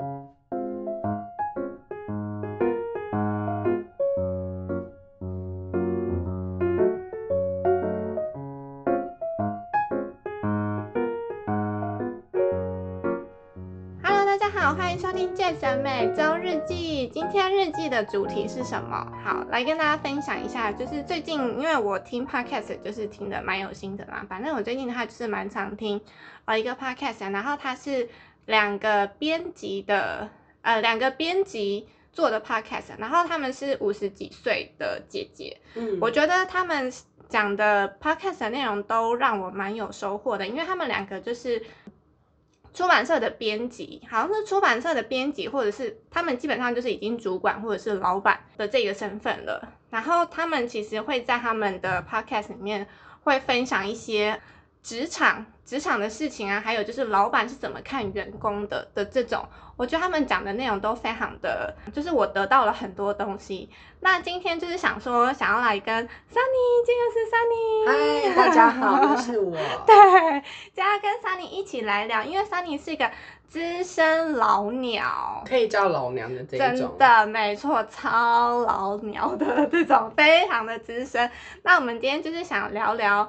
Hello，大家好，欢迎收听《健身每周日记》。今天日记的主题是什么？好，来跟大家分享一下。就是最近，因为我听 podcast 就是听的蛮有心得嘛。反正我最近的话就是蛮常听呃一个 podcast，然后它是两个编辑的呃两个编辑做的 podcast，然后他们是五十几岁的姐姐，嗯，我觉得他们讲的 podcast 的内容都让我蛮有收获的，因为他们两个就是出版社的编辑，好像是出版社的编辑，或者是他们基本上就是已经主管或者是老板的这个身份了。然后他们其实会在他们的 podcast 里面会分享一些职场职场的事情啊，还有就是老板是怎么看员工的的这种，我觉得他们讲的内容都非常的，就是我得到了很多东西。那今天就是想说，想要来跟 Sunny，这个是 Sunny，嗨，大家好，又是 我。对，就要跟 Sunny 一起来聊，因为 Sunny 是一个资深老鸟。可以叫老娘的这一真。的，没错，超老鸟的这种，非常的资深。那我们今天就是想聊聊，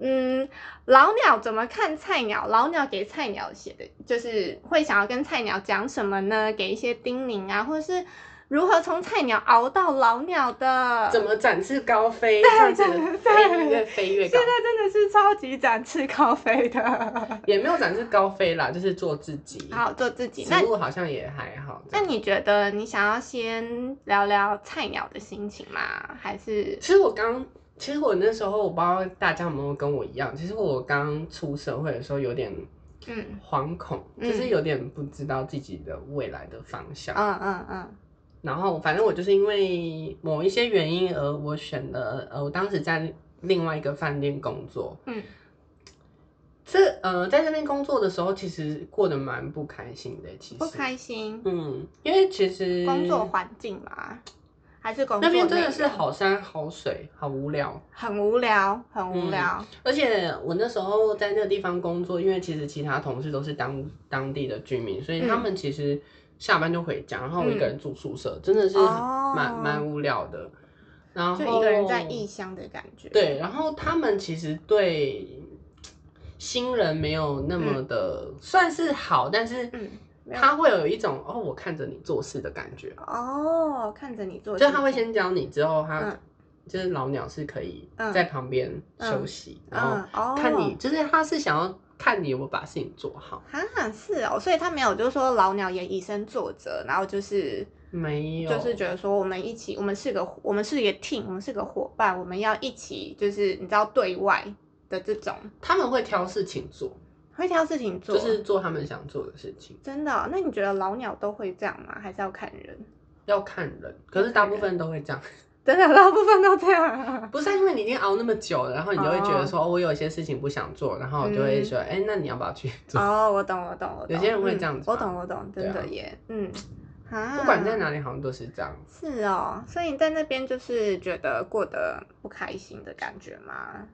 嗯，老鸟怎么看菜鸟？老鸟给菜鸟写的，就是会想要跟菜鸟讲什么呢？给一些叮咛啊，或者是如何从菜鸟熬到老鸟的？怎么展翅高飞，这样子对飞越飞越高现，在真的是超级展翅高飞的。也没有展翅高飞啦，就是做自己。好，做自己。那植物好像也还好。那你觉得你想要先聊聊菜鸟的心情吗？还是其实我刚，其实我那时候我不知道大家有没有跟我一样，其实我刚出社会的时候有点嗯惶恐，嗯就是有点不知道自己的未来的方向。嗯嗯嗯然后反正我就是因为某一些原因而我选了，呃，我当时在另外一个饭店工作。嗯，这呃，在这边工作的时候，其实过得蛮不开心的。其实不开心，嗯，因为其实工作环境嘛，还是工作那边真的是好山 好水，好无聊。很无聊，很无聊。而且我那时候在那个地方工作，因为其实其他同事都是当当地的居民，所以他们其实下班就回家，然后我一个人住宿舍，真的是哦蛮蛮无聊的。然后就一个人在异乡的感觉。对，然后他们其实对新人没有那么的、算是好，但是嗯，他会有一种哦，我看着你做事的感觉，哦，看着你做事，就他会先教你，之后他、嗯。就是老鸟是可以嗯。在旁边休息，然后嗯哦，看你，就是他是想要看你有没有把事情做好，啊，是哦，所以他没有就是说老鸟也以身作则，然后就是没有，就是觉得说我们一起，我们是个我们是一个 team，我们是个伙伴，我们要一起就是你知道对外的这种。他们会挑事情做，会挑事情做，就是做他们想做的事情，真的哦、那你觉得老鸟都会这样吗？还是要看人？要看人，可是大部分都会这样。真的，大部分都这样啊。不是啊因为你已经熬那么久了，然后你就会觉得说，哦，我有一些事情不想做，然后我就会说，哎、那你要不要去做？哦，我懂，我懂，我懂。有些人会这样子我懂，我懂，真的耶，嗯，啊，不管在哪里，好像都是这样。是哦，所以你在那边就是觉得过得不开心的感觉吗？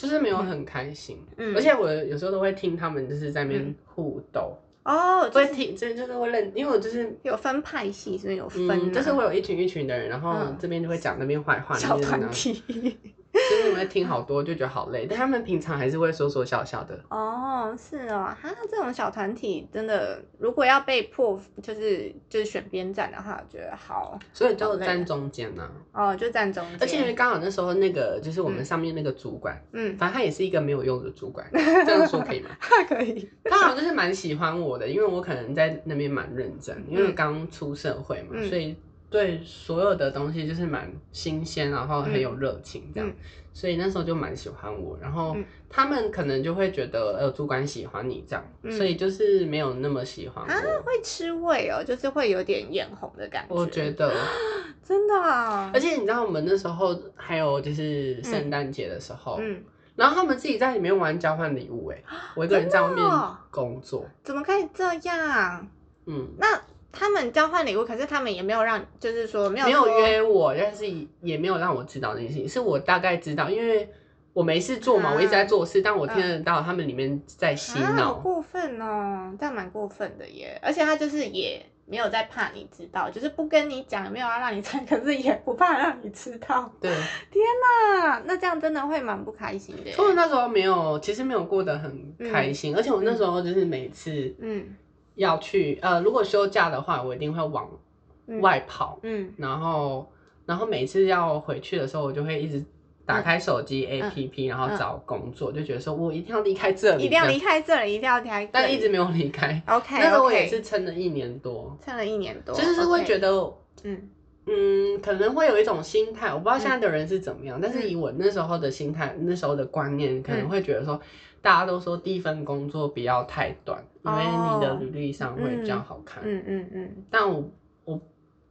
就是没有很开心，嗯。而且我有时候都会听他们就是在那边互斗，哦，就是会听，这就是会认，因为我就是有分派系，所以有分、啊。嗯，就是会有一群一群的人，然后嗯。这边就会讲那边坏话，小团体。就是我们听好多，就觉得好累。但他们平常还是会说说笑笑的。哦，是哦，哈，这种小团体真的，如果要被迫就是就是选边站的话，我觉得好所以就站中间呐、哦，就站中间，而且因为刚好那时候那个就是我们上面那个主管，嗯，反正他也是一个没有用的主管，这样说可以吗？可以，他好像就是蛮喜欢我的，因为我可能在那边蛮认真，因为刚出社会嘛，嗯。所以对所有的东西就是蛮新鲜，然后很有热情这样。嗯所以那时候就蛮喜欢我，然后嗯他们可能就会觉得，呃，主管喜欢你这样，嗯所以就是没有那么喜欢啊我。会吃味哦，就是会有点眼红的感觉。我觉得，真的啊，而且你知道，我们那时候还有就是圣诞节的时候，嗯，然后他们自己在里面玩交换礼物，哎，我一个人在外面工作，怎么可以这样？嗯，那他们交换礼物，可是他们也没有让，就是说没有没有约我，但是也没有让我知道这件事情，是我大概知道，因为我没事做嘛，啊我一直在做事，但我听得到他们里面在洗啊，好脑。过分哦，这样蛮过分的耶。而且他就是也没有在怕你知道，就是不跟你讲，没有要让你猜，可是也不怕让你知道。对，天哪，那这样真的会蛮不开心的耶。所以我那时候没有，其实没有过得很开心，而且我那时候就是每次嗯要去，呃，如果休假的话，我一定会往嗯外跑，嗯。然后，然后每次要回去的时候，我就会一直打开手机 APP，、然后找工作，就觉得说我一定要离开这里，嗯一定要离，开这里，一定要离开。但一直没有离开。OK，那时候我也是撑了一年多，撑了一年多，就是会觉得得，嗯。嗯，可能会有一种心态，我不知道现在的人是怎么样，但是以我那时候的心态，那时候的观念，可能会觉得说，大家都说第一份工作不要太短，因为你的履历上会比较好看。嗯嗯嗯但我我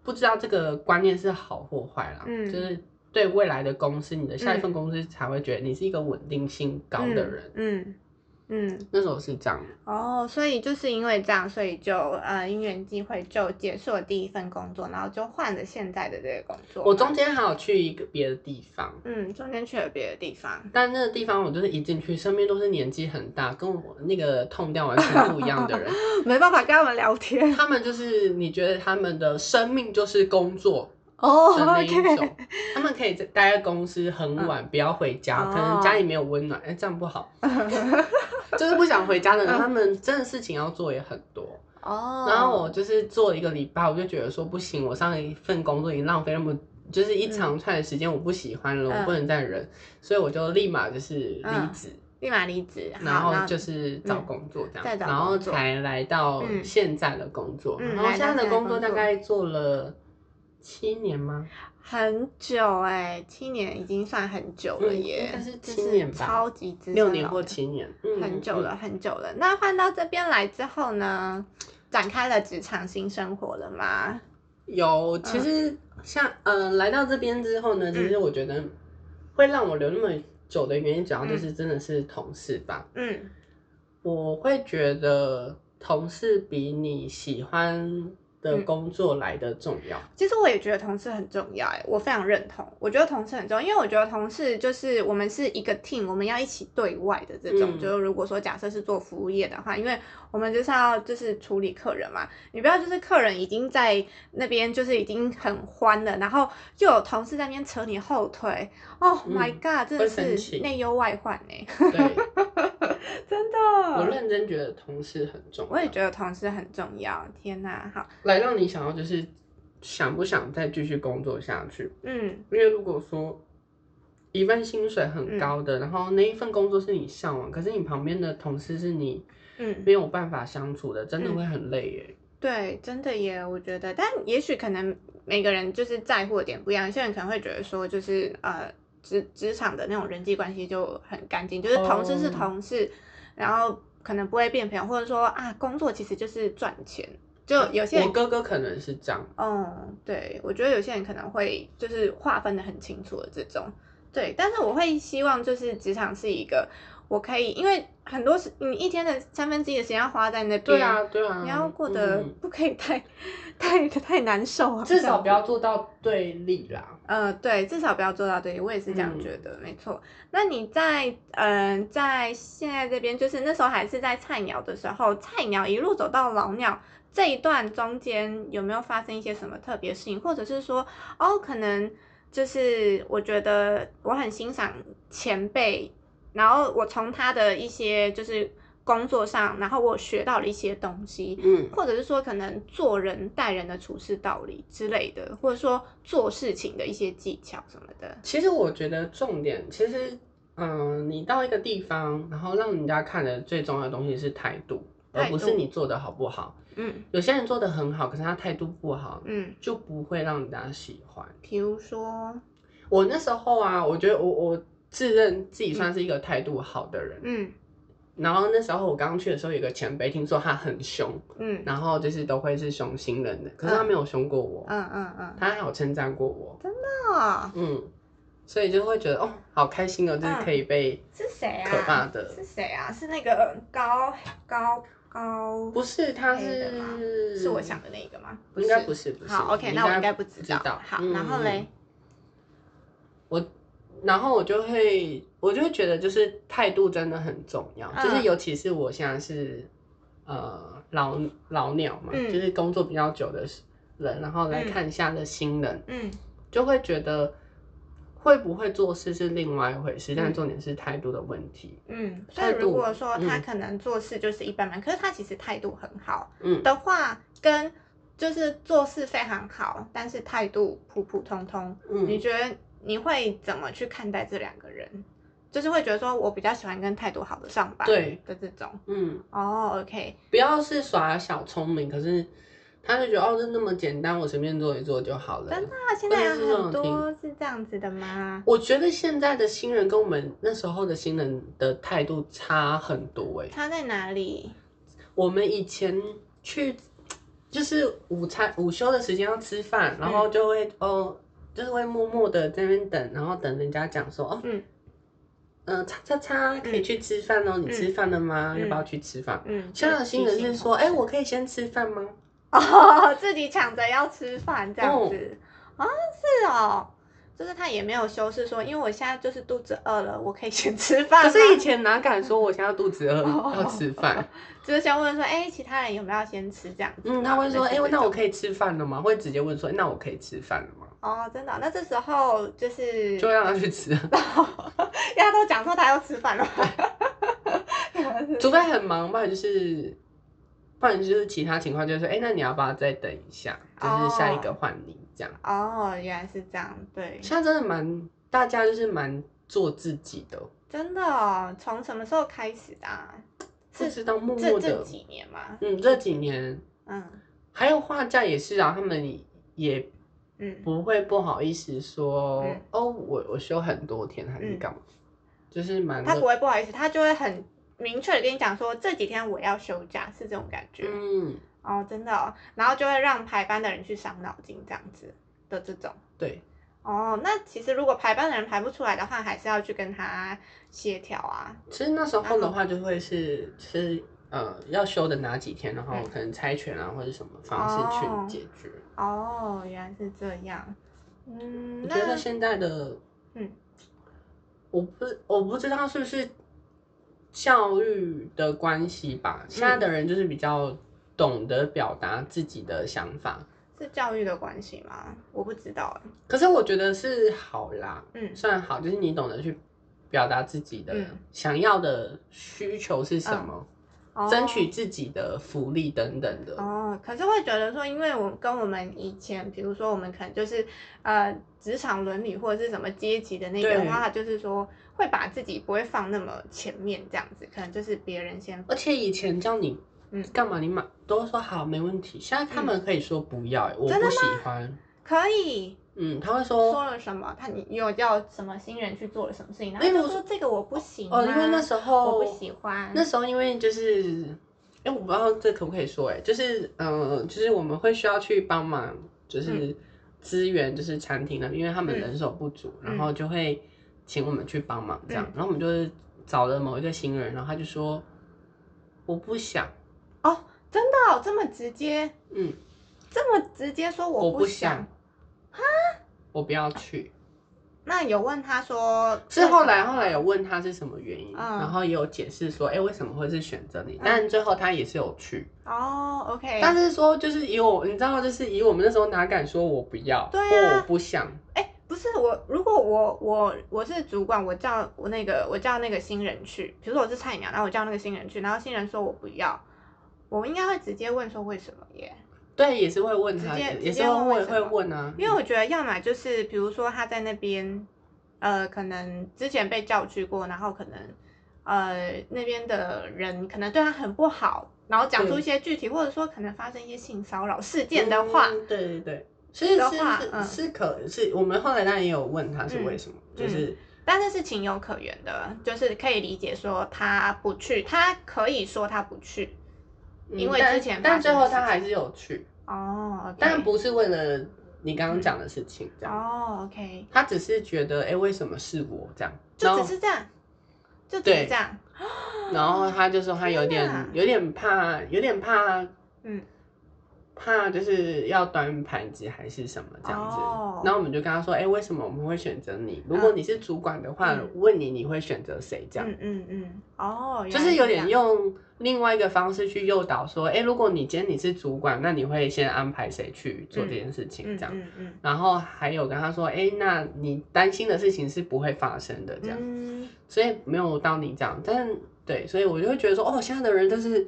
不知道这个观念是好或坏啦，嗯。就是对未来的公司，你的下一份公司才会觉得你是一个稳定性高的人。嗯嗯嗯。那时候是这样，哦，所以就是因为这样，所以就呃因缘际会就结束了第一份工作，然后就换了现在的这个工作。我中间还有去一个别的地方，嗯中间去了别的地方，但那个地方我就是一进去，身边都是年纪很大，跟我那个痛调完全不一样的人。没办法跟他们聊天他们就是你觉得他们的生命就是工作哦的那一种，，OK，他们可以在待在公司很晚，不要回家，哦可能家里没有温暖，哎、这样不好。就是不想回家的人，他们真的事情要做也很多。哦，然后我就是做一个礼拜，我就觉得说不行，我上一份工作已经浪费那么就是一长串的时间，我不喜欢了，嗯。我不能再忍，所以我就立马就是离嗯职，立马离职，然后就是找嗯工作这样，然后才来到嗯。现在的工作，嗯然后现在的工作来到现在的工作大概做了七年吗？很久哎、七年已经算很久了嗯耶，但是就七年吧超级资深六年或七年，嗯很久了，嗯很久了。那换到这边来之后呢，展开了职场新生活了吗？有，嗯其实像呃来到这边之后呢，其实我觉得会让我留那么久的原因，主要就是真的是同事吧。嗯我会觉得同事比你喜欢的嗯工作来的重要。其实我也觉得同事很重要，哎，我非常认同。我觉得同事很重要，因为我觉得同事就是我们是一个 team，我们要一起对外的这种。嗯就是如果说假设是做服务业的话，因为我们就是要就是处理客人嘛，你不要就是客人已经在那边就是已经很欢了，然后就有同事在那边扯你后腿。Oh 嗯 my god，、真的是内忧外患呢，对 真的。我认真觉得同事很重要。我也觉得同事很重要。天哪，好，来让你想要就是想不想再继续工作下去？嗯。因为如果说一份薪水很高的，然后那一份工作是你向往，可是你旁边的同事是你嗯，没有办法相处的，真的会很累耶。对，真的耶，我觉得，但也许可能每个人就是在乎的点不一样，有些人可能会觉得说，就是呃，职职场的那种人际关系就很干净，就是同事是哦。同事，然后可能不会变朋友，或者说啊，工作其实就是赚钱，就有些人我哥哥可能是这样，嗯，对，我觉得有些人可能会就是划分的很清楚的这种，对，但是我会希望就是职场是一个我可以，因为很多时你一天的三分之一的时间要花在那边，对啊，对啊，你要过得嗯不可以太、太太难受啊，至少不要做到对立啦。呃，对，至少不要做到对立，我也是这样嗯觉得，没错。那你在嗯、呃在现在这边，就是那时候还是在菜鸟的时候，菜鸟一路走到老鸟这一段中间，有没有发生一些什么特别事情，或者是说，哦，可能就是我觉得我很欣赏前辈，然后我从他的一些就是工作上，然后我学到了一些东西，嗯，或者是说可能做人待人的处事道理之类的，或者说做事情的一些技巧什么的。其实我觉得重点，其实嗯，你到一个地方，然后让人家看的最重要的东西是态度，而不是你做的好不好。嗯。有些人做的很好，可是他态度不好，嗯，就不会让人家喜欢。比如说，我那时候啊，我觉得我我自认自己算是一个态度好的人。嗯。然后那时候我刚去的时候，有个前辈听说他很凶，嗯。然后就是都会是凶新人的，可是他没有凶过我，嗯嗯嗯，他还有称赞过我，哦，嗯，所以就会觉得哦，好开心哦，就是可以被、是谁啊？可怕的。是谁啊？是那个高高高，不是他是是我想的那个吗？应该不是不是，好，OK，那我应该不知道。知道，好，嗯然后嘞，我然后我就会我就会觉得就是态度真的很重要，嗯就是尤其是我现在是呃老老鸟嘛，嗯。就是工作比较久的人，然后来嗯。看一下的新人，嗯。就会觉得会不会做事是另外一回事，但嗯。重点是态度的问题。嗯，所以如果说他嗯可能做事就是一般般，可是他其实态度很好嗯，的话，跟就是做事非常好，但是态度普普通通，嗯。你嗯，觉得你会怎么去看待这两个人？就是会觉得说我比较喜欢跟态度好的上班对的这种。嗯，哦，OK，不要是耍小聪明，可是他就觉得哦，这那么简单，我随便做一做就好了。真的啊现在有很多是这样子的吗？我觉得现在的新人跟我们那时候的新人的态度差很多哎、差在哪里？我们以前去就是午餐午休的时间要吃饭，然后就会、哦，就是会默默的在那边等，然后等人家讲说哦，嗯嗯、叉叉叉可以去吃饭哦，你吃饭了吗？嗯要不要去吃饭？嗯，现在的新人是说，哎、我可以先吃饭吗？哦，自己抢着要吃饭这样哦子啊、是哦，就是他也没有修饰说，因为我现在就是肚子饿了，我可以先吃饭。可是以前哪敢说我现在肚子饿哦要吃饭？就是先问说，哎、其他人有没有要先吃这样子？嗯，他会说，哎、那我可以吃饭了吗？会直接问说，那我可以吃饭了吗？哦，真的哦、那这时候就是，就让他去吃，因为他都讲说他要吃饭了，除非很忙，吧就是，不然就是其他情况，就是说哎、那你要不要再等一下？就是下一个换你这样。哦，原来是这样，对，现在真的蛮，大家就是蛮做自己的，真的哦，从什么时候开始的、啊？不知道默这这默的，几年嘛，嗯，这几年嗯还有画家也是啊，他们也嗯，不会不好意思说，嗯哦，我我休很多天还是干嘛，就是蛮他不会不好意思，他就会很明确的跟你讲说这几天我要休假，是这种感觉。嗯，哦，真的哦，然后就会让排班的人去伤脑筋这样子的这种。对，哦，那其实如果排班的人排不出来的话，还是要去跟他协调啊。其实那时候的话就会是是呃要休的哪几天，然后嗯可能猜拳啊或者什么方式哦去解决。哦，原来是这样。嗯，那我觉得现在的，嗯，我不我不知道是不是教育的关系吧，现在的人就是比较懂得表达自己的想法，是教育的关系吗？我不知道。哎。可是我觉得是好啦，嗯。算好，就是你懂得去表达自己的嗯。想要的需求是什么，哦。争取自己的福利等等的。哦，可是会觉得说，因为我跟我们以前，比如说我们可能就是呃职场伦理或者是什么阶级的那个话，就是说会把自己不会放那么前面这样子，可能就是别人先而且以前叫你嗯。干嘛，你买都说好没问题，现在他们可以说不要、欸我真的不喜欢。可以。嗯，他会说说了什么，他你有叫什么新人去做了什么事情，然后例如就说这个我不行哦，因为那时候我不喜欢，那时候因为就是，哎、我不知道这可不可以说、哎，就是呃，就是我们会需要去帮忙，就是支援，就是餐厅那边，因为他们嗯人手不足，嗯然后就会请我们去帮忙这样，嗯。然后我们就是找了某一个新人，然后他就说我不想，哦，真的、哦、这么直接，嗯，这么直接说我不想哈，我不要去。那有问他说是后来后来有问他是什么原因，嗯然后也有解释说，哎、为什么会是选择你？但最后他也是有去，哦，OK，但是说就是以我，你知道，就是以我们那时候哪敢说我不要，对啊或我不想，哎、不是我，如果我我我是主管，我叫我那个我叫那个新人去，比如说我是菜鸟，然后我叫那个新人去，然后新人说我不要，我应该会直接问说为什么耶？对，也是会问他直接的，也是会会问啊，因为我觉得要么就是比如说他在那边，呃，可能之前被叫去过，然后可能呃那边的人可能对他很不好，然后讲出一些具体，或者说可能发生一些性骚扰事件的话，嗯对对对，是的是是话嗯是可是，我们后来当然也有问他是为什么，嗯就是但是是情有可原的，就是可以理解说他不去，他可以说他不去。因为之前发但最后他还是有去，哦但不是为了你刚刚讲的事情这样，哦，OK，他只是觉得，哎，为什么是我这样？就只是这样，就只是这样，然后他就说他有点有点怕，有点怕嗯，怕就是要端盘子还是什么这样子。哦然后我们就跟他说，哎、为什么我们会选择你？如果你是主管的话，嗯问你你会选择谁？这样、嗯嗯嗯，哦，就是有点用另外一个方式去诱导说，哎、如果你今天你是主管，那你会先安排谁去做这件事情？嗯这样。嗯嗯然后还有跟他说，哎、那你担心的事情是不会发生的，这样。嗯，所以没有到你这样，但是对，所以我就会觉得说，哦，现在的人就是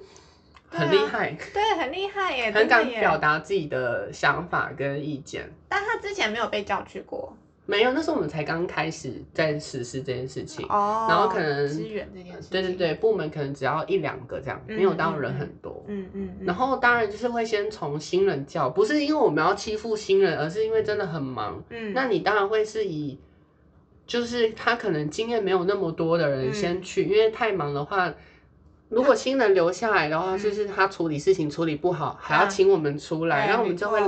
很厉害，对，很厉害耶，很敢表。达自己的想法跟意见。但他之前没有被叫去过没有，那时候我们才刚开始在实施这件事情。哦，然后可能支援这件事情，对对，对，部门可能只要一两个这样，嗯没有到人很多。嗯嗯，嗯然后当然就是会先从新人叫，不是因为我们要欺负新人，而是因为真的很忙。嗯，那你当然会是以，就是他可能经验没有那么多的人嗯先去，因为太忙的话，如果新人留下来的话，嗯就是他处理事情处理不好，还要请我们出来，对然后我们就会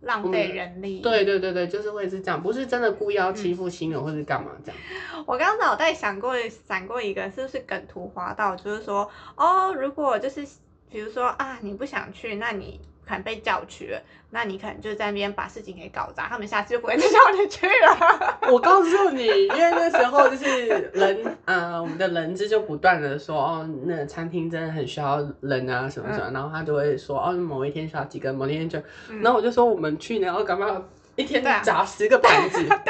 浪费人力。对对对对，就是会是这样，不是真的故意要欺负新人或者干嘛这样。我刚刚脑袋想过闪过一个，是不是梗图滑到，就是说，哦，如果就是比如说啊，你不想去，那你可能被叫去了，那你可能就在那边把事情给搞砸，他们下次就不会再叫你去了。我告诉你，因为那时候就是人，呃，我们的人资就不断的说，哦，那个餐厅真的很需要人啊，什么什么，然后他就会说，哦，某一天需要几个，某一天就，嗯。然后我就说我们去，然后干嘛一天砸十个盘子，对啊，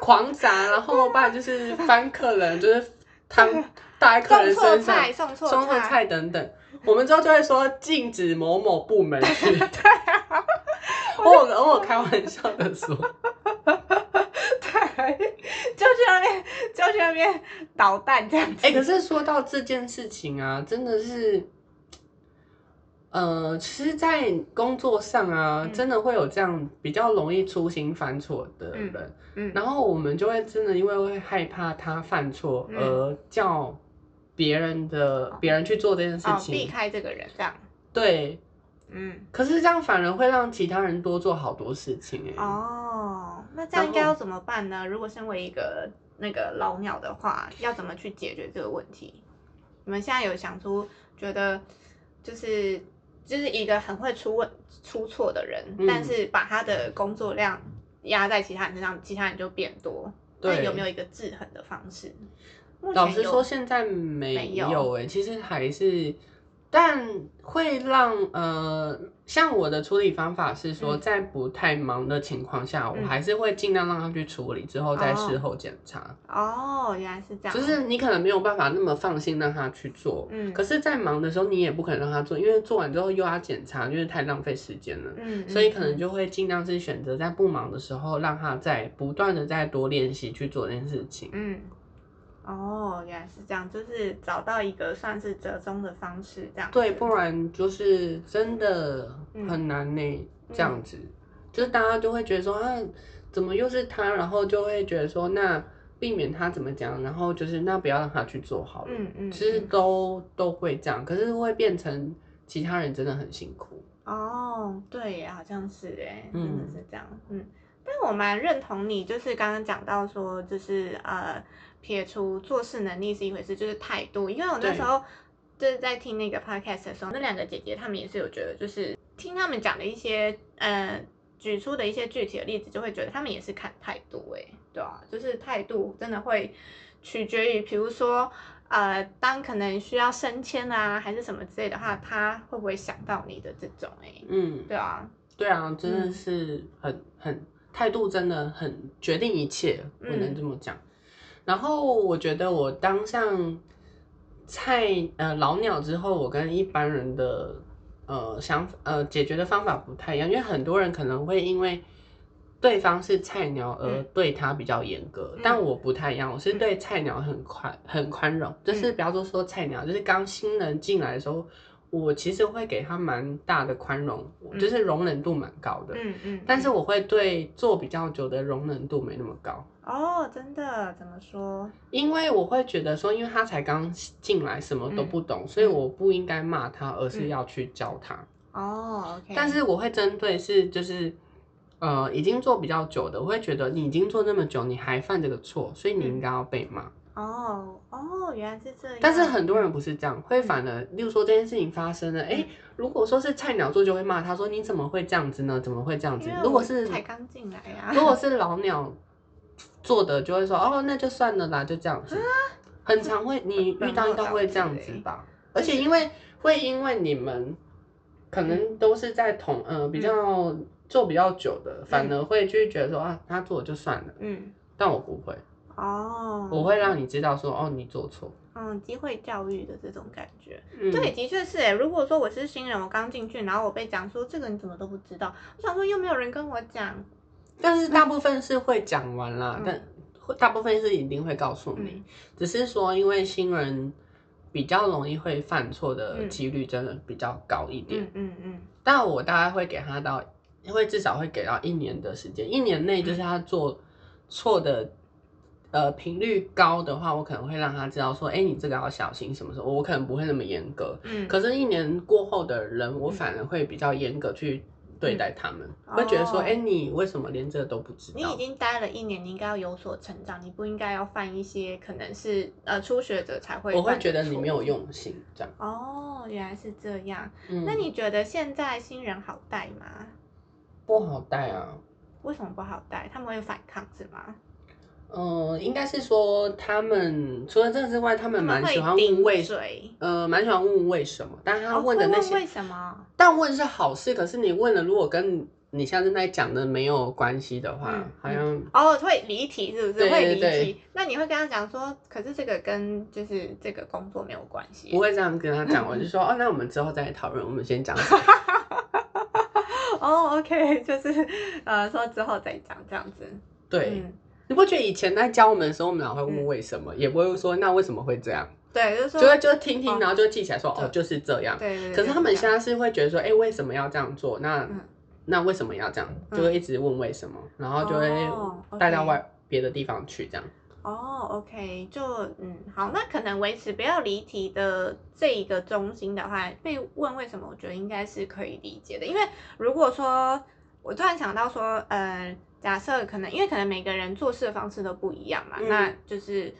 狂砸，然后不然就是翻客人，就是汤 搭在客人送错身上，菜，送错送错菜等等，我们之后就会说禁止某某部门去，偶尔偶尔开玩笑的说。对，就去那边，就去那边捣蛋这样子。哎、可是说到这件事情啊，真的是，呃，其实，在工作上啊，嗯。真的会有这样比较容易粗心犯错的人，嗯。然后我们就会真的因为会害怕他犯错，嗯。而叫别人的别人去做这件事哦，情，避开这个人这样。对。嗯，可是这样反而会让其他人多做好多事情、哎、哦，那这样应该要怎么办呢？如果身为一个那个老鸟的话，要怎么去解决这个问题？你们现在有想出觉得就是就是一个很会出问出错的人，嗯但是把他的工作量压在其他人身上，其他人就变多。那对有没有一个制衡的方式？老实说，现在没没有有哎、其实还是，但会让呃，像我的处理方法是说，嗯在不太忙的情况下，我嗯还是会尽量让他去处理，之后再哦事后检查。哦，原来是这样，就是你可能没有办法那么放心让他去做，嗯可是，在忙的时候你也不可能让他做，因为做完之后又要检查，就是太浪费时间了。嗯，所以可能嗯就会尽量是选择在不忙的时候，让他在不断的再多练习去做这件事情。嗯，哦，原来是这样，就是找到一个算是折中的方式，这样子对，不然就是真的很难呢、这样子，就是大家就会觉得说啊，怎么又是他，然后就会觉得说那避免他怎么讲，然后就是那不要让他去做好了。嗯嗯，其实嗯都都会这样，可是会变成其他人真的很辛苦。哦，对耶，好像是哎，真的嗯是这样，嗯。但我蛮认同你，就是刚刚讲到说，就是呃，撇除做事能力是一回事，就是态度。因为我那时候就是在听那个 podcast 的时候，那两个姐姐她们也是有觉得，就是听她们讲的一些呃举出的一些具体的例子，就会觉得她们也是看态度，哎，对啊，就是态度真的会取决于，比如说。呃，当可能需要升迁啊，还是什么之类的话，他会不会想到你的这种、欸？嗯，对啊，对啊，真的嗯是很很态度，真的很决定一切，我能嗯这么讲。然后我觉得我当上菜呃老鸟之后，我跟一般人的呃想呃解决的方法不太一样，因为很多人可能会因为对方是菜鸟而嗯。对他比较严格，嗯。但我不太一样，我是对菜鸟很宽很宽容，就是不要说说菜鸟，就是刚新人进来的时候。我其实会给他蛮大的宽容，就是容忍度蛮高的，嗯嗯，但是我会对做比较久的容忍度没那么高。哦，真的怎么说？因为我会觉得说，因为他才刚进来，什么都不懂，所以我不应该骂他，而是要去教他。哦，OK，但是我会针对是就是，呃，已经做比较久的，我会觉得你已经做那么久，你还犯这个错，所以你应该要被骂。哦哦，原来是这样。但是很多人不是这样，会反而，例如说这件事情发生了，哎、如果说是菜鸟做，就会骂他说你怎么会这样子呢？怎么会这样子？如果是才刚进来呀、如果是老鸟做的，就会说哦，那就算了啦，就这样子。啊很常会你遇到应该会这样子吧？而且因为会因为你们可能都是在同呃比较做比较久的，反而会去觉得说啊，他做就算了，嗯，但我不会，哦，我会让你知道说哦，你做错。嗯机会教育的这种感觉。嗯对，的确是诶。如果说我是新人，我刚进去，然后我被讲说这个你怎么都不知道，我想说又没有人跟我讲。但是大部分是会讲完啦，嗯但会大部分是一定会告诉你，嗯只是说因为新人比较容易会犯错的嗯几率真的比较高一点。嗯嗯嗯但我大概会给他到，会至少会给到一年的时间，一年内就是他做错的。呃，频率高的话，我可能会让他知道说，哎、你这个要小心什么时候。我可能不会那么严格，嗯，可是，一年过后的人，我反而会比较严格去对待他们，会觉得说，哦哎、你为什么连这个都不知道？你已经待了一年，你应该要有所成长，你不应该要犯一些可能是呃初学者才会。我会觉得你没有。用心，这样。哦，原来是这样。嗯那你觉得现在新人好带吗？不好带啊？为什么不好带？他们会反抗是吗？嗯、应该是说他们除了这个之外，他们蛮喜欢问为，嘴。呃，蛮喜欢问为什么。但是他哦问的那些，为什么？但问是好事，可是你问了，如果跟你现在在讲的没有关系的话，嗯好像哦，会离题是不是？对会离题。那你会跟他讲说，可是这个跟就是这个工作没有关系。不会这样跟他讲。我就说，哦，那我们之后再讨论，我们先讲这个。哦，OK，就是呃说之后再讲这样子。对，嗯，你不觉得以前在教我们的时候，我们老会问为什么，也不会说那为什么会这样，对，就是说，就会就听听，哦然后就记起来说，对哦，就是这样。对。可是他们现在是会觉得说，哎、为什么要这样做？那、嗯那为什么要这样？嗯就会一直问为什么，然后就会哦带到外别的地方去，这样。哦，OK，就嗯好，那可能维持不要离题的这一个中心的话，被问为什么，我觉得应该是可以理解的。因为如果说我突然想到说，呃，假设可能因为可能每个人做事的方式都不一样嘛，嗯那就是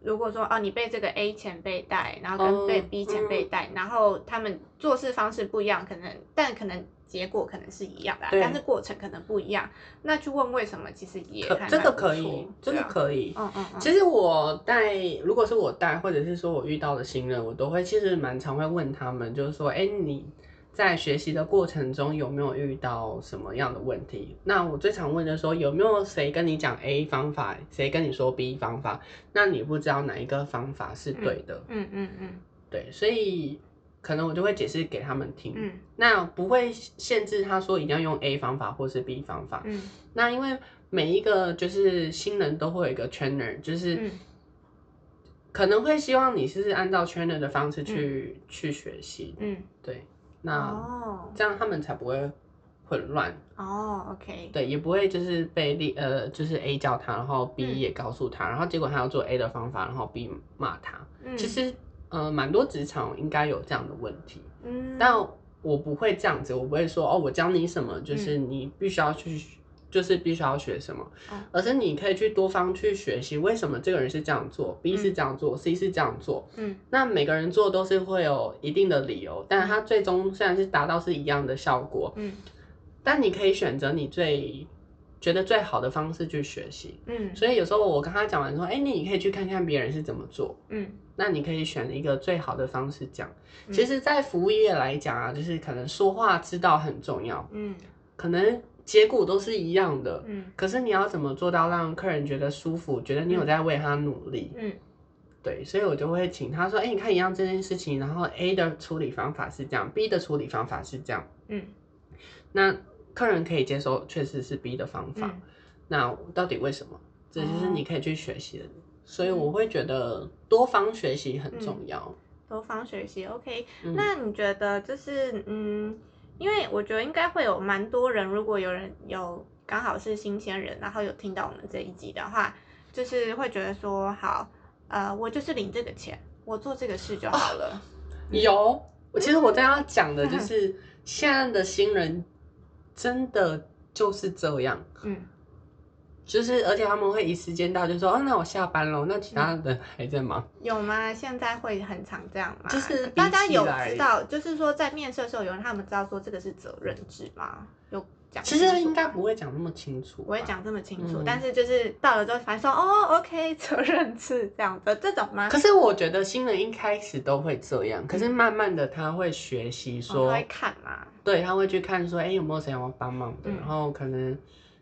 如果说哦，你被这个 A 前辈带，然后跟哦被 B 前辈带，然后他们做事方式不一样，可能但可能。结果可能是一样的啊、但是过程可能不一样。那去问为什么，其实也可还这个可以，这个对啊可以。嗯嗯嗯，其实我带，如果是我带，或者是说我遇到的新人，我都会其实蛮常会问他们，就是说，哎、你在学习的过程中有没有遇到什么样的问题？那我最常问的说，有没有谁跟你讲 A 方法，谁跟你说 B 方法，那你不知道哪一个方法是对的？嗯嗯嗯对，所以可能我就会解释给他们听。嗯那不会限制他说一定要用 A 方法或是 B 方法。嗯那因为每一个就是新人都会有一个 trainer，就是嗯可能会希望你是按照 trainer 的方式去、去学习。嗯，对，那哦。这样他们才不会混乱，哦，OK，对，也不会就是被利呃就是 A 叫他，然后 B 嗯也告诉他，然后结果他要做 A 的方法，然后 B 骂他。嗯，其实呃蛮多职场应该有这样的问题。嗯，但我不会这样子，我不会说哦，我教你什么，就是你必须要去，就是必须要学什么，哦。而是你可以去多方去学习，为什么这个人是这样做，B 是这样做、c 是这样做，嗯。那每个人做都是会有一定的理由，但是他最终虽然是达到是一样的效果，嗯。但你可以选择你最觉得最好的方式去学习。嗯。所以有时候我跟他讲完说，哎、你可以去看看别人是怎么做，嗯。那你可以选一个最好的方式讲。嗯。其实，在服务业来讲啊，就是可能说话之道很重要，嗯。可能结果都是一样的，嗯可是你要怎么做到让客人觉得舒服，觉得你有在为他努力？嗯对，所以我就会请他说，哎、你看一样这件事情，然后 A 的处理方法是这样，B 的处理方法是这样，嗯那客人可以接受，确实是 B 的方法。嗯那到底为什么？这就是哦你可以去学习的。所以我会觉得多方学习很重要。多方学习，OK。嗯那你觉得就是嗯，因为我觉得应该会有蛮多人，如果有人有刚好是新鲜人，然后有听到我们这一集的话，就是会觉得说好，呃，我就是领这个钱，我做这个事就好了。有，我其实我在要讲的就是现在的新人真的就是这样。嗯就是而且他们会一时间到就说，哦，那我下班了，那其他人还在忙。有吗？现在会很常这样吗？就是大家有知道，就是说在面试的时候，有人他们知道说这个是责任制吗？有讲其？实应该不会讲那么清楚，不会。讲这么清楚，嗯但是就是到了之后，反正说哦，OK，责任制这样的这种吗？可是我觉得新人一开始都会这样，可是慢慢的他会学习我说，会看嘛，对，他会去看说，哎、有没有谁要帮忙的，嗯然后可能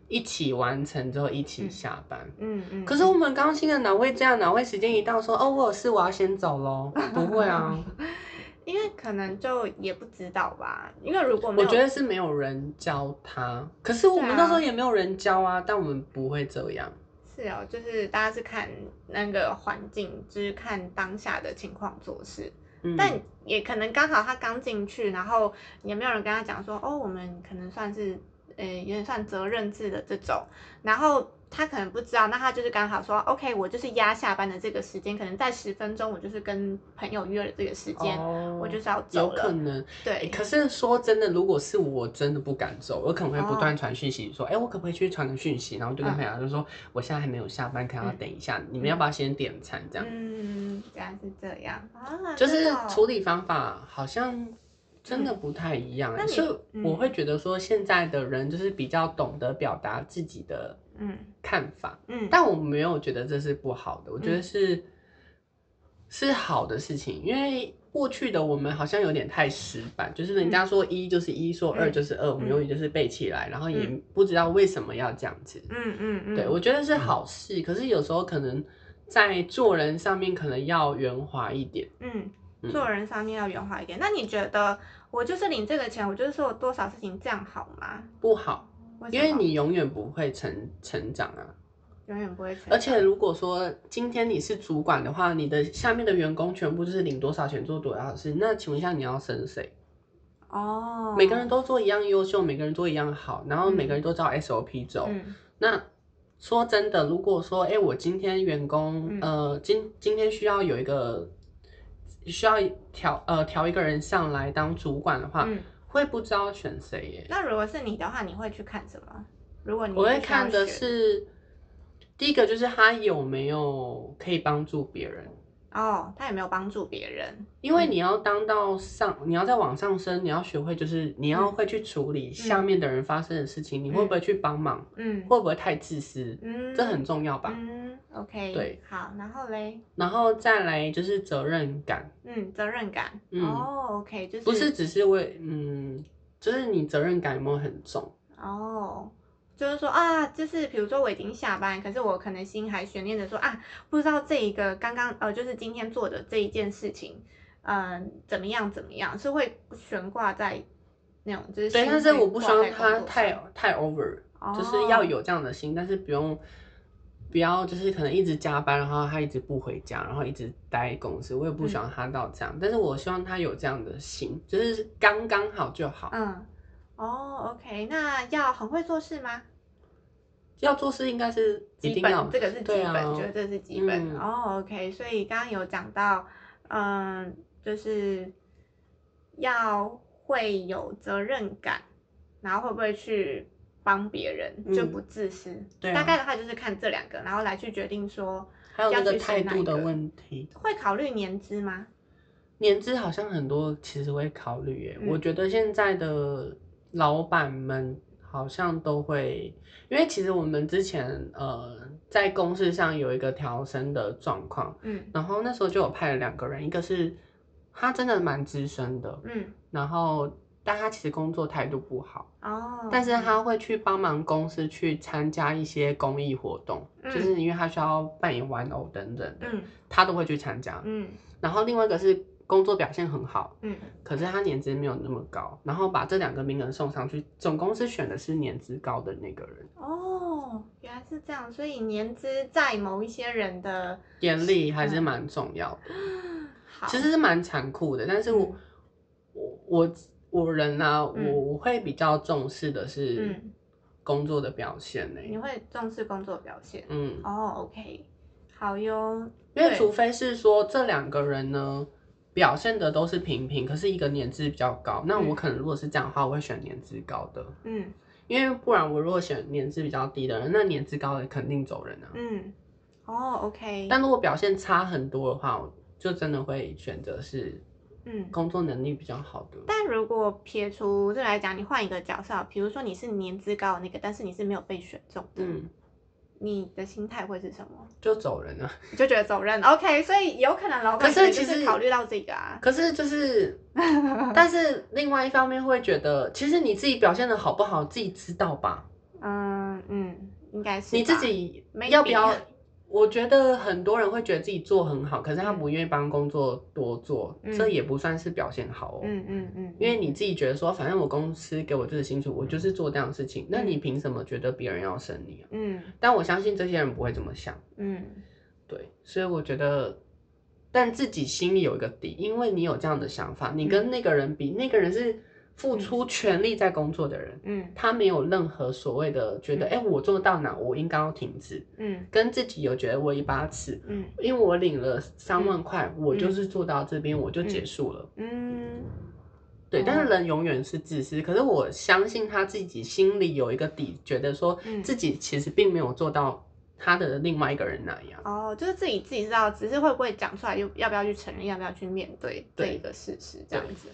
一起完成之后一起下班。嗯嗯。可是我们刚新的哪会这样？哪会时间一到说，哦，我有事，我要先走喽？不会啊，因为可能就也不知道吧，因为如果我觉得是没有人教他。可是我们那时候也没有人教啊，但我们不会这样。是哦，就是大家是看那个环境，就是看当下的情况做事，嗯，但也可能刚好他刚进去，然后也没有人跟他讲说，哦，我们可能算是呃有点算责任制的这种，然后他可能不知道，那他就是刚好说，OK，我就是压下班的这个时间，可能在十分钟，我就是跟朋友约了这个时间，哦我就是要走了，可能。欸对，可是说真的，如果是我真的不敢走，我可能会不哦断传讯息说，哎、我可不可以去传个讯息？然后就跟嗯朋友就说，我现在还没有下班，可能要嗯等一下，你们要不要先点餐？这样，嗯，原来是这样啊，就是处理方法好像真的不太一样、那你所以嗯。我会觉得说，现在的人就是比较懂得表达自己的嗯。看法，嗯，但我没有觉得这是不好的，我觉得是、是好的事情，因为过去的我们好像有点太死板，就是人家说一就是一，说二就是二，我们永远就是背起来，然后也不知道为什么要这样子。嗯嗯嗯，对，我觉得是好事，可是有时候可能在做人上面可能要圆滑一点。嗯，嗯做人上面要圆滑一点。那你觉得我就是领这个钱，我就是说我多少事情这样好吗？不好，为什么因为你永远不会成成长啊。永远不会成长，而且如果说今天你是主管的话，你的下面的员工全部就是领多少钱做多少事，那请问一下你要升谁？哦，每个人都做一样优秀，每个人都一样好，然后每个人都照 SOP 走。嗯那说真的，如果说，哎、我今天员工，嗯呃，今今天需要有一个需要调呃调一个人上来当主管的话，嗯，会不知道选谁耶。那如果是你的话，你会去看什么？如果你我会看的是第一个就是他有没有可以帮助别人。哦，他有没有帮助别人？因为你要当到上，你要在往上升，你要学会就是你要会去处理下面的人发生的事情，你会不会去帮忙？嗯会不会太自私？嗯，这很重要吧。嗯，OK，对，好，然后嘞，然后再来就是责任感，嗯，责任感，嗯哦，OK，就是不是只是为嗯，就是你责任感有没有很重？哦，就是说啊，就是比如说我已经下班，可是我可能心还悬念着说啊，不知道这一个刚刚呃，就是今天做的这一件事情，嗯、怎么样怎么样，是会悬挂在那种就是对，但是我不希望他太太 over，哦就是要有这样的心，但是不用。不要就是可能一直加班，然后他一直不回家，然后一直待公司，我也不希望他到这样。但是我希望他有这样的心，就是刚刚好就好。嗯，哦，OK，那要很会做事吗？要做事应该是一基定要本，这个是基本，觉得这是基本。嗯哦，OK，所以刚刚有讲到，嗯，就是要会有责任感，然后会不会去帮别人，就嗯不自私。对啊大概的话就是看这两个，然后来去决定说还有那个态度的问题。会考虑年资吗？年资好像很多其实会考虑耶，嗯我觉得现在的老板们好像都会，因为其实我们之前呃在公司上有一个调升的状况，嗯然后那时候就有派了两个人，一个是他真的蛮资深的，嗯，然后但他其实工作态度不好，哦，但是他会去帮忙公司去参加一些公益活动，嗯就是因为他需要扮演玩偶等等的，嗯他都会去参加。嗯。然后另外一个是工作表现很好，嗯可是他年资没有那么高，然后把这两个名额送上去，总公司选的是年资高的那个人，哦，原来是这样，所以年资在某一些人的眼力还是蛮重要的，好，其实是蛮残酷的，但是我、我我我人呢、嗯我我会比较重视的是嗯工作的表现呢、你会重视工作表现。嗯，哦，OK，好哟。因为除非是说这两个人呢。表现的都是平平，可是一个年资比较高，那我嗯可能如果是这样的话，我会选年资高的。嗯，因为不然我如果选年资比较低的人，那年资高的肯定走人啊。嗯，哦，OK，但如果表现差很多的话，我就真的会选择是嗯。工作能力比较好的。但如果撇除这来讲，你换一个角色，比如说你是年资高的那个，但是你是没有被选中的，嗯，你的心态会是什么？就走人啊。你就觉得走人，OK，所以有可能老板可是其实考虑到这个啊，可是就是，但是另外一方面会觉得，其实你自己表现的好不好，自己知道吧？嗯嗯，应该是你自己要不要？我觉得很多人会觉得自己做很好，可是他不愿意帮工作多做，嗯。这也不算是表现好哦。嗯嗯嗯，因为你。自己觉得说，反正我公司给我这个薪水，我就是做这样的事情，那你凭什么觉得别人要升你啊？嗯？但我相信这些人不会这么想，嗯。对，所以我觉得，但自己心里有一个底，因为你有这样的想法，你跟那个人比，那个人是付出全力在工作的人，嗯。他没有任何所谓的觉得，哎、我做到哪，我应该要停止，嗯。跟自己有觉得我一把尺，嗯。因为我领了三万块，我就是做到这边，我就结束了。嗯。对，哦但是人永远是自私。可是我相信他自己心里有一个底，觉得说嗯。自己其实并没有做到他的另外一个人那样。哦，就是自己自己知道，只是会不会讲出来，又要不要去承认，要不要去面对这一个事实，这样子。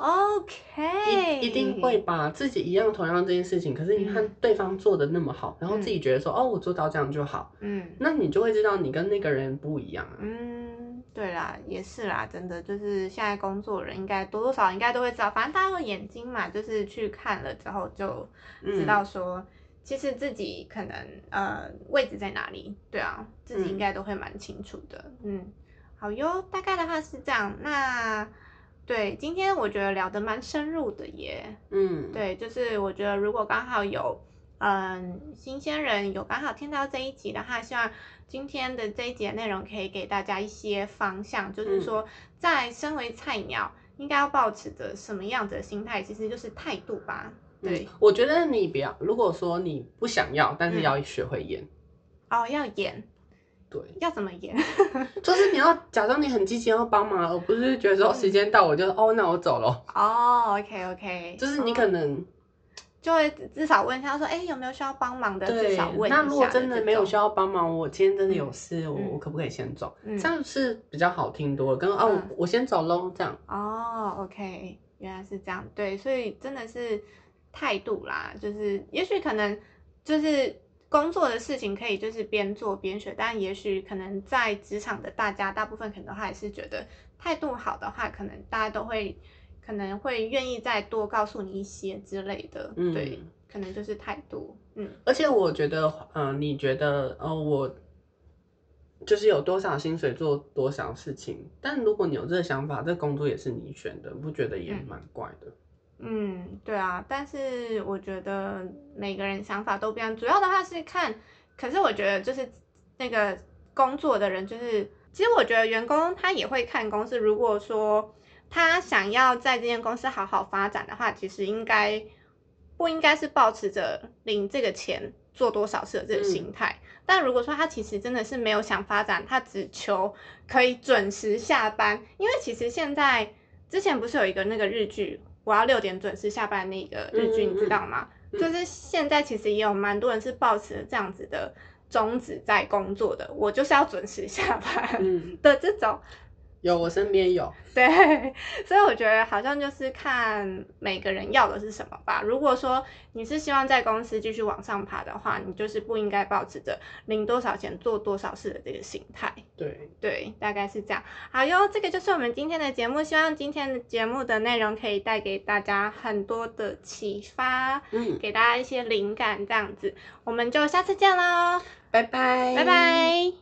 OK，一一定会吧，自己一样同样这件事情，可是你看对方做的那么好，然后自己觉得说、哦，我做到这样就好，嗯那你就会知道你跟那个人不一样啊。嗯，对啦，也是啦，真的就是现在工作人应该多多少少应该都会知道，反正大家都眼睛嘛，就是去看了之后就知道说，其实自己可能呃位置在哪里，对啊，自己应该都会蛮清楚的。嗯，好哟，大概的话是这样。那对今天我觉得聊得蛮深入的耶，嗯，对，就是我觉得如果刚好有嗯新鲜人有刚好听到这一集的话，希望今天的这一集的内容可以给大家一些方向，就是嗯。说在身为菜鸟应该要保持着什么样子的心态，其实就是态度吧。对，嗯我觉得你不要，如果说你不想要，但是嗯。要学会演，哦，要演，对，要怎么演？就是你要假装你很积极要帮忙，而不是觉得说时间到我就哦，那我走了。哦，OK OK，就是你可能就会至少问一下说，哎，有没有需要帮忙的？至少问一下。那如果真的没有需要，要帮忙，我今天真的有事，我嗯我可不可以先走？嗯这样是比较好听多了。跟哦，我先走喽，这样。哦，OK，原来是这样，对，所以真的是态度啦，就是也许可能就是工作的事情可以就是边做边学，但也许可能在职场的大家大部分可能还是觉得态度好的话，可能大家都会可能会愿意再多告诉你一些之类的，嗯。对，可能就是态度，嗯。而且我觉得，嗯、你觉得，呃，我就是有多少薪水做多少事情，但如果你有这个想法，这工作也是你选的，不觉得也嗯。蛮怪的？嗯，对啊，但是我觉得每个人想法都不一样，主要的话是看，可是我觉得就是那个工作的人，就是其实我觉得员工他也会看公司，如果说他想要在这间公司好好发展的话，其实应该不应该是保持着领这个钱做多少事的这个心态。但如果说他其实真的是没有想发展，他只求可以准时下班，因为其实现在之前不是有一个那个日剧，我要六点准时下班那个日剧，你知道吗？嗯就是现在其实也有蛮多人是抱持这样子的宗旨在工作的，我就是要准时下班嗯，的这种。有，我身边有。对，所以我觉得好像就是看每个人要的是什么吧。如果说你是希望在公司继续往上爬的话，你就是不应该保持着领多少钱做多少事的这个心态。对，对，大概是这样。好哟，这个就是我们今天的节目，希望今天的节目的内容可以带给大家很多的启发，嗯，给大家一些灵感，这样子。我们就下次见喽，拜拜，拜拜。